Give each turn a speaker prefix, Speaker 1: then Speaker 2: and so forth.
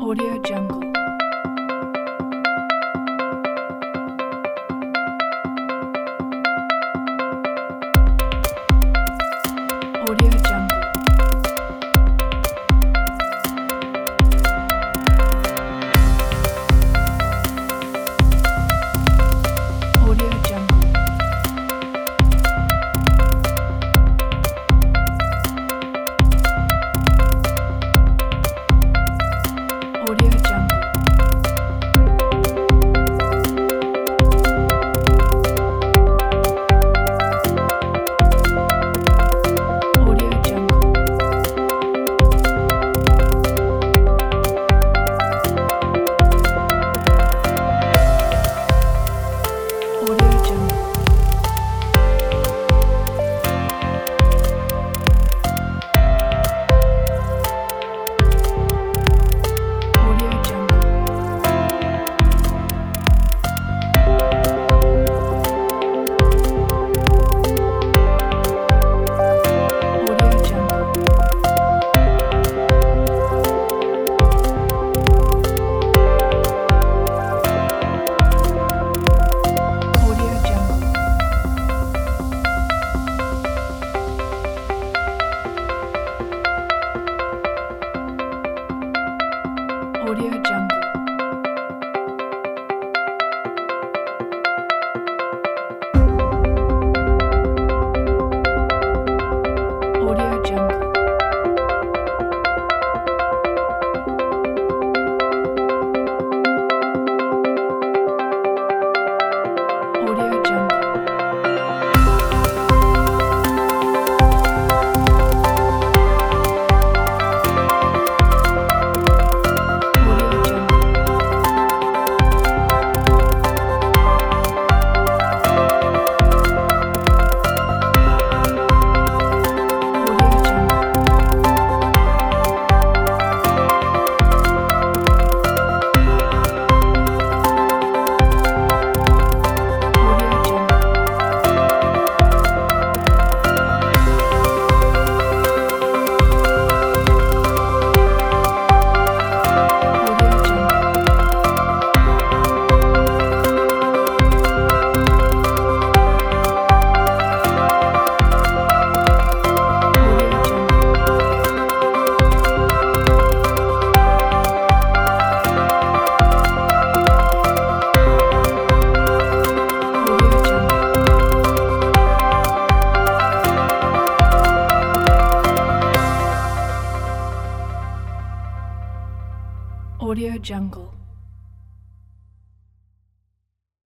Speaker 1: Audio Jungle. Audio Jungle. Audio Jungle.